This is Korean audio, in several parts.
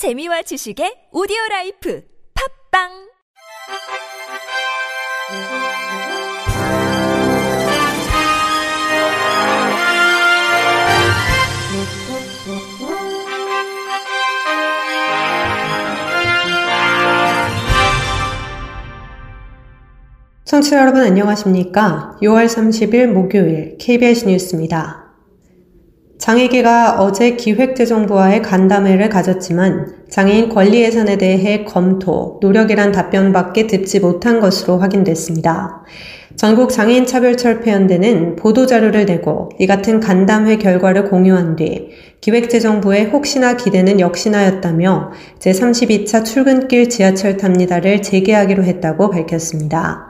재미와 지식의 오디오 라이프 팝빵 청취자 여러분 안녕하십니까? 6월 30일 목요일 KBS 뉴스입니다. 장애계가 어제 기획재정부와의 간담회를 가졌지만 장애인 권리 예산에 대해 검토, 노력이란 답변밖에 듣지 못한 것으로 확인됐습니다. 전국 장애인 차별철폐연대는 보도자료를 내고 이 같은 간담회 결과를 공유한 뒤 기획재정부의 혹시나 기대는 역시나였다며 제32차 출근길 지하철 탑니다를 재개하기로 했다고 밝혔습니다.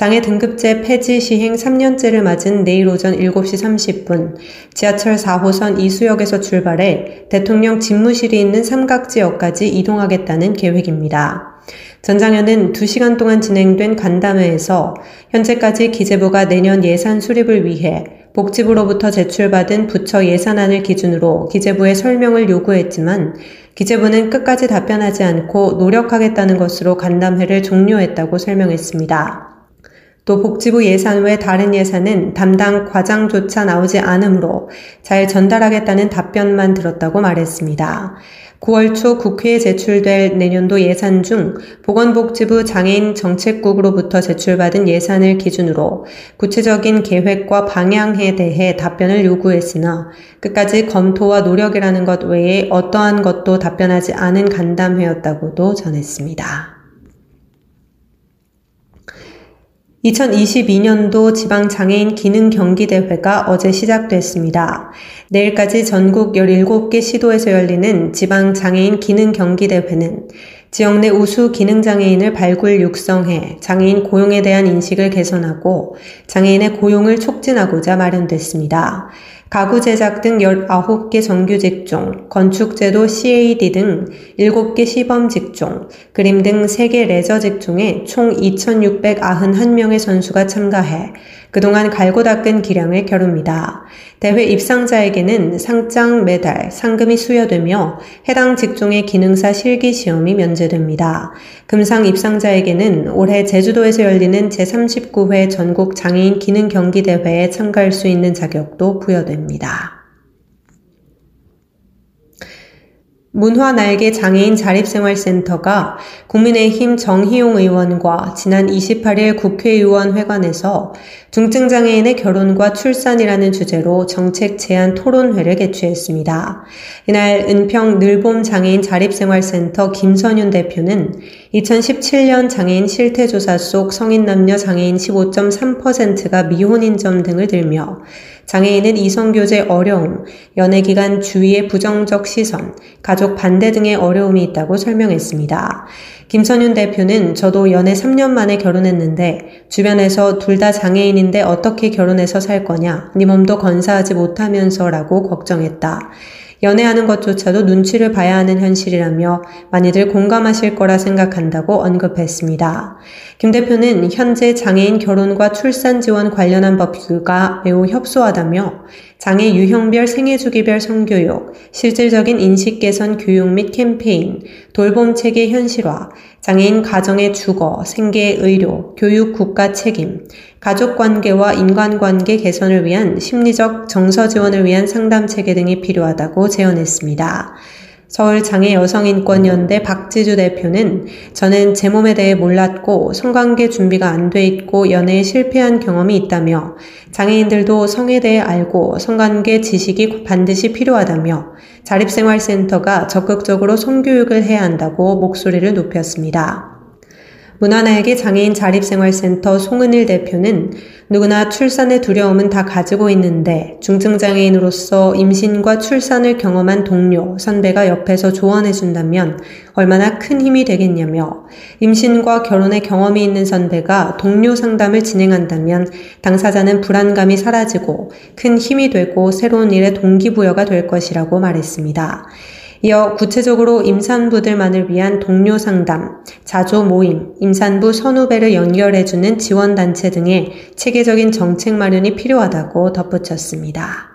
장애 등급제 폐지 시행 3년째를 맞은 내일 오전 7시 30분 지하철 4호선 이수역에서 출발해 대통령 집무실이 있는 삼각지역까지 이동하겠다는 계획입니다. 전 장현은 2시간 동안 진행된 간담회에서 현재까지 기재부가 내년 예산 수립을 위해 복지부로부터 제출받은 부처 예산안을 기준으로 기재부에 설명을 요구했지만 기재부는 끝까지 답변하지 않고 노력하겠다는 것으로 간담회를 종료했다고 설명했습니다. 또 복지부 예산 외 다른 예산은 담당 과장조차 나오지 않으므로 잘 전달하겠다는 답변만 들었다고 말했습니다. 9월 초 국회에 제출될 내년도 예산 중 보건복지부 장애인 정책국으로부터 제출받은 예산을 기준으로 구체적인 계획과 방향에 대해 답변을 요구했으나 끝까지 검토와 노력이라는 것 외에 어떠한 것도 답변하지 않은 간담회였다고도 전했습니다. 2022년도 지방장애인 기능 경기대회가 어제 시작됐습니다. 내일까지 전국 17개 시도에서 열리는 지방장애인 기능 경기대회는 지역 내 우수 기능장애인을 발굴 육성해 장애인 고용에 대한 인식을 개선하고 장애인의 고용을 촉진하고자 마련됐습니다. 가구 제작 등 19개 정규 직종, 건축 제도 CAD 등 7개 시범 직종, 그림 등 3개 레저 직종에 총 2,691명의 선수가 참가해 그동안 갈고 닦은 기량을 겨룹니다. 대회 입상자에게는 상장, 메달, 상금이 수여되며 해당 직종의 기능사 실기 시험이 면제됩니다. 금상 입상자에게는 올해 제주도에서 열리는 제39회 전국 장애인 기능 경기 대회에 참가할 수 있는 자격도 부여됩니다. 문화 날개 장애인 자립생활센터가 국민의힘 정희용 의원과 지난 28일 국회의원 회관에서 중증장애인의 결혼과 출산이라는 주제로 정책 제안 토론회를 개최했습니다. 이날 은평 늘봄 장애인 자립생활센터 김선윤 대표는 2017년 장애인 실태조사 속 성인 남녀 장애인 15.3%가 미혼인 점 등을 들며 장애인은 이성교제 어려움, 연애기간 주위의 부정적 시선, 가족 반대 등의 어려움이 있다고 설명했습니다. 김선윤 대표는 저도 연애 3년 만에 결혼했는데 주변에서 둘 다 장애인인데 어떻게 결혼해서 살 거냐, 네 몸도 건사하지 못하면서 라고 걱정했다. 연애하는 것조차도 눈치를 봐야 하는 현실이라며 많이들 공감하실 거라 생각한다고 언급했습니다. 김 대표는 현재 장애인 결혼과 출산 지원 관련한 법규가 매우 협소하다며 장애 유형별 생애 주기별 성교육, 실질적인 인식 개선 교육 및 캠페인, 돌봄 체계 현실화, 장애인 가정의 주거, 생계 의료, 교육 국가 책임, 가족 관계와 인간관계 개선을 위한 심리적 정서 지원을 위한 상담 체계 등이 필요하다고 제언했습니다. 서울장애여성인권연대 박지주 대표는 저는 제 몸에 대해 몰랐고 성관계 준비가 안 돼 있고 연애에 실패한 경험이 있다며 장애인들도 성에 대해 알고 성관계 지식이 반드시 필요하다며 자립생활센터가 적극적으로 성교육을 해야 한다고 목소리를 높였습니다. 문화나에게 장애인 자립생활센터 송은일 대표는 누구나 출산의 두려움은 다 가지고 있는데 중증장애인으로서 임신과 출산을 경험한 동료, 선배가 옆에서 조언해준다면 얼마나 큰 힘이 되겠냐며 임신과 결혼의 경험이 있는 선배가 동료 상담을 진행한다면 당사자는 불안감이 사라지고 큰 힘이 되고 새로운 일에 동기부여가 될 것이라고 말했습니다. 이어 구체적으로 임산부들만을 위한 동료 상담, 자조 모임, 임산부 선후배를 연결해주는 지원단체 등의 체계적인 정책 마련이 필요하다고 덧붙였습니다.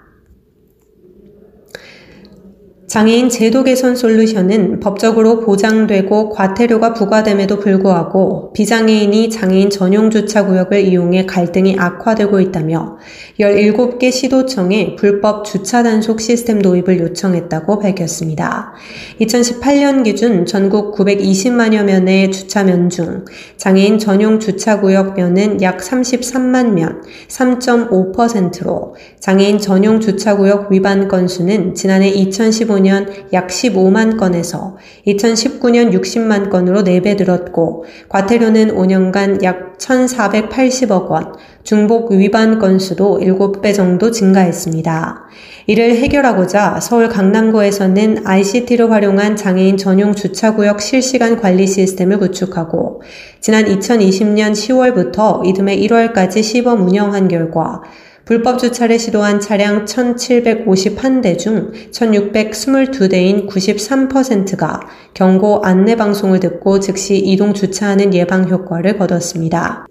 장애인 제도 개선 솔루션은 법적으로 보장되고 과태료가 부과됨에도 불구하고 비장애인이 장애인 전용 주차 구역을 이용해 갈등이 악화되고 있다며 17개 시도청에 불법 주차 단속 시스템 도입을 요청했다고 밝혔습니다. 2018년 기준 전국 920만여 면의 주차 면 중 장애인 전용 주차 구역 면은 약 33만 면, 3.5%로 장애인 전용 주차 구역 위반 건수는 지난해 2015 2015년 약 15만 건에서 2019년 60만 건으로 4배 늘었고 과태료는 5년간 약 1,480억 원, 중복 위반 건수도 7배 정도 증가했습니다. 이를 해결하고자 서울 강남구에서는 ICT를 활용한 장애인 전용 주차구역 실시간 관리 시스템을 구축하고 지난 2020년 10월부터 이듬해 1월까지 시범 운영한 결과 불법 주차를 시도한 차량 1,751대 중 1,622대인 93%가 경고 안내 방송을 듣고 즉시 이동 주차하는 예방 효과를 거뒀습니다.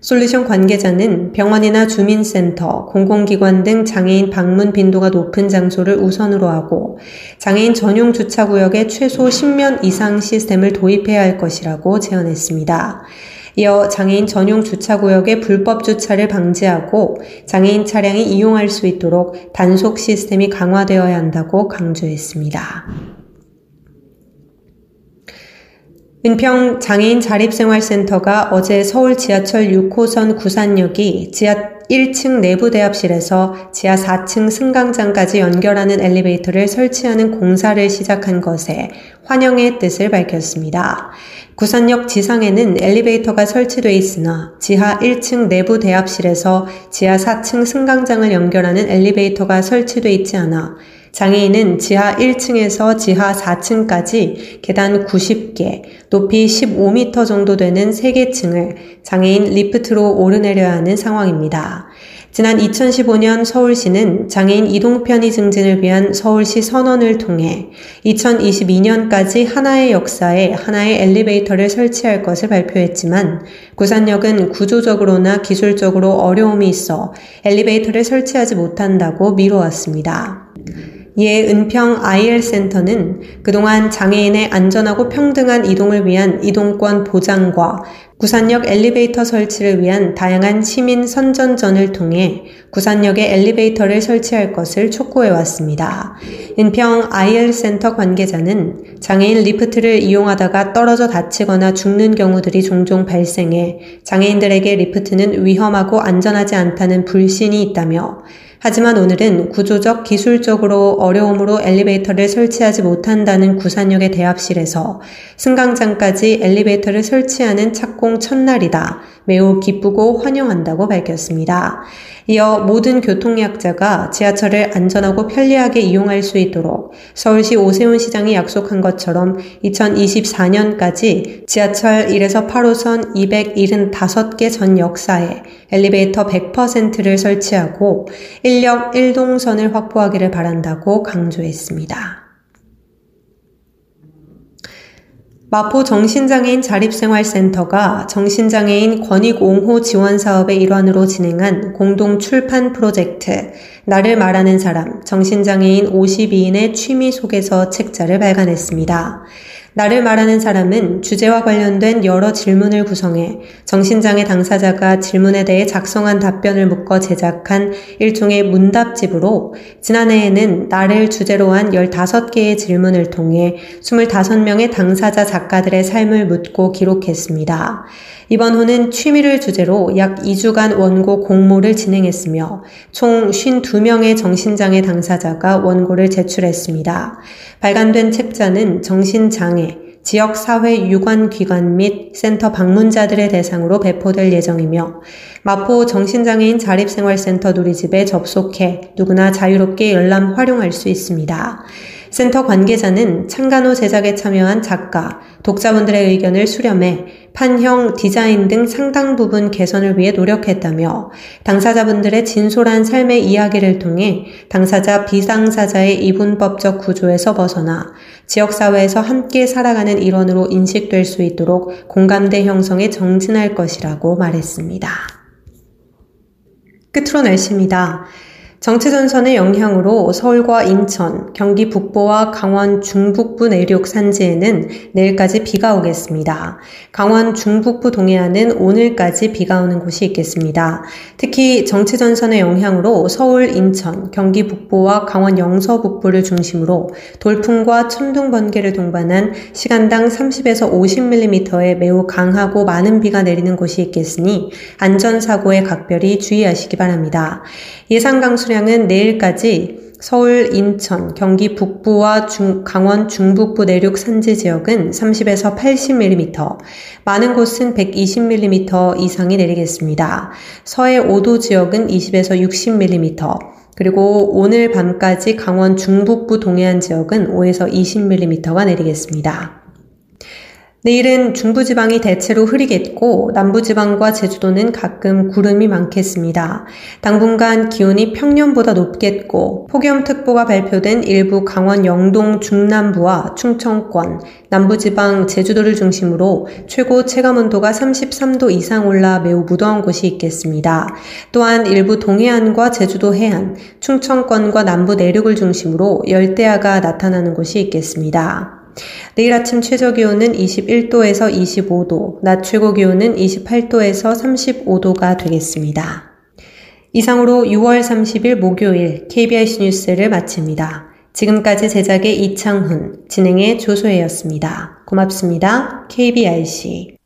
솔루션 관계자는 병원이나 주민센터, 공공기관 등 장애인 방문 빈도가 높은 장소를 우선으로 하고 장애인 전용 주차구역에 최소 10면 이상 시스템을 도입해야 할 것이라고 제언했습니다. 이어 장애인 전용 주차구역의 불법 주차를 방지하고 장애인 차량이 이용할 수 있도록 단속 시스템이 강화되어야 한다고 강조했습니다. 은평 장애인 자립생활센터가 어제 서울 지하철 6호선 구산역이 지하 1층 내부 대합실에서 지하 4층 승강장까지 연결하는 엘리베이터를 설치하는 공사를 시작한 것에 환영의 뜻을 밝혔습니다. 구산역 지상에는 엘리베이터가 설치돼 있으나 지하 1층 내부 대합실에서 지하 4층 승강장을 연결하는 엘리베이터가 설치돼 있지 않아 장애인은 지하 1층에서 지하 4층까지 계단 90개, 높이 15m 정도 되는 3개 층을 장애인 리프트로 오르내려야 하는 상황입니다. 지난 2015년 서울시는 장애인 이동 편의 증진을 위한 서울시 선언을 통해 2022년까지 하나의 역사에 하나의 엘리베이터를 설치할 것을 발표했지만 구산역은 구조적으로나 기술적으로 어려움이 있어 엘리베이터를 설치하지 못한다고 미뤄왔습니다. 이에 은평 IL센터는 그동안 장애인의 안전하고 평등한 이동을 위한 이동권 보장과 구산역 엘리베이터 설치를 위한 다양한 시민 선전전을 통해 구산역에 엘리베이터를 설치할 것을 촉구해 왔습니다. 은평 IL센터 관계자는 장애인 리프트를 이용하다가 떨어져 다치거나 죽는 경우들이 종종 발생해 장애인들에게 리프트는 위험하고 안전하지 않다는 불신이 있다며 하지만 오늘은 구조적 기술적으로 어려움으로 엘리베이터를 설치하지 못한다는 구산역의 대합실에서 승강장까지 엘리베이터를 설치하는 착공 첫날이다. 매우 기쁘고 환영한다고 밝혔습니다. 이어 모든 교통약자가 지하철을 안전하고 편리하게 이용할 수 있도록 서울시 오세훈 시장이 약속한 것처럼 2024년까지 지하철 1에서 8호선 275개 전 역사에 엘리베이터 100%를 설치하고 인력 1동선을 확보하기를 바란다고 강조했습니다. 마포 정신장애인 자립생활센터가 정신장애인 권익 옹호 지원 사업의 일환으로 진행한 공동 출판 프로젝트 나를 말하는 사람 정신장애인 52인의 취미 속에서 책자를 발간했습니다. 나를 말하는 사람은 주제와 관련된 여러 질문을 구성해 정신장애 당사자가 질문에 대해 작성한 답변을 묶어 제작한 일종의 문답집으로 지난해에는 나를 주제로 한 15개의 질문을 통해 25명의 당사자 작가들의 삶을 묻고 기록했습니다. 이번 호는 취미를 주제로 약 2주간 원고 공모를 진행했으며 총 52명의 정신장애 당사자가 원고를 제출했습니다. 발간된 책자는 정신장애, 지역사회 유관기관 및 센터 방문자들의 대상으로 배포될 예정이며 마포 정신장애인 자립생활센터 누리집에 접속해 누구나 자유롭게 열람 활용할 수 있습니다. 센터 관계자는 창간호 제작에 참여한 작가, 독자분들의 의견을 수렴해 판형, 디자인 등 상당 부분 개선을 위해 노력했다며 당사자분들의 진솔한 삶의 이야기를 통해 당사자 비당사자의 이분법적 구조에서 벗어나 지역사회에서 함께 살아가는 일원으로 인식될 수 있도록 공감대 형성에 정진할 것이라고 말했습니다. 끝으로 날씨입니다. 정체전선의 영향으로 서울과 인천, 경기 북부와 강원 중북부 내륙 산지에는 내일까지 비가 오겠습니다. 강원 중북부 동해안은 오늘까지 비가 오는 곳이 있겠습니다. 특히 정체전선의 영향으로 서울, 인천, 경기 북부와 강원 영서 북부를 중심으로 돌풍과 천둥 번개를 동반한 시간당 30에서 50mm의 매우 강하고 많은 비가 내리는 곳이 있겠으니 안전사고에 각별히 주의하시기 바랍니다. 예상 강수량 은 내일까지 서울, 인천, 경기 북부와 중, 강원 중북부 내륙 산지 지역은 30에서 80mm, 많은 곳은 120mm 이상이 내리겠습니다. 서해 5도 지역은 20에서 60mm, 그리고 오늘 밤까지 강원 중북부 동해안 지역은 5에서 20mm가 내리겠습니다. 내일은 중부지방이 대체로 흐리겠고 남부지방과 제주도는 가끔 구름이 많겠습니다. 당분간 기온이 평년보다 높겠고 폭염특보가 발표된 일부 강원 영동 중남부와 충청권, 남부지방 제주도를 중심으로 최고 체감온도가 33도 이상 올라 매우 무더운 곳이 있겠습니다. 또한 일부 동해안과 제주도 해안, 충청권과 남부 내륙을 중심으로 열대야가 나타나는 곳이 있겠습니다. 내일 아침 최저 기온은 21도에서 25도, 낮 최고 기온은 28도에서 35도가 되겠습니다. 이상으로 6월 30일 목요일 KBIC 뉴스를 마칩니다. 지금까지 제작의 이창훈, 진행의 조소혜였습니다. 고맙습니다. KBIC.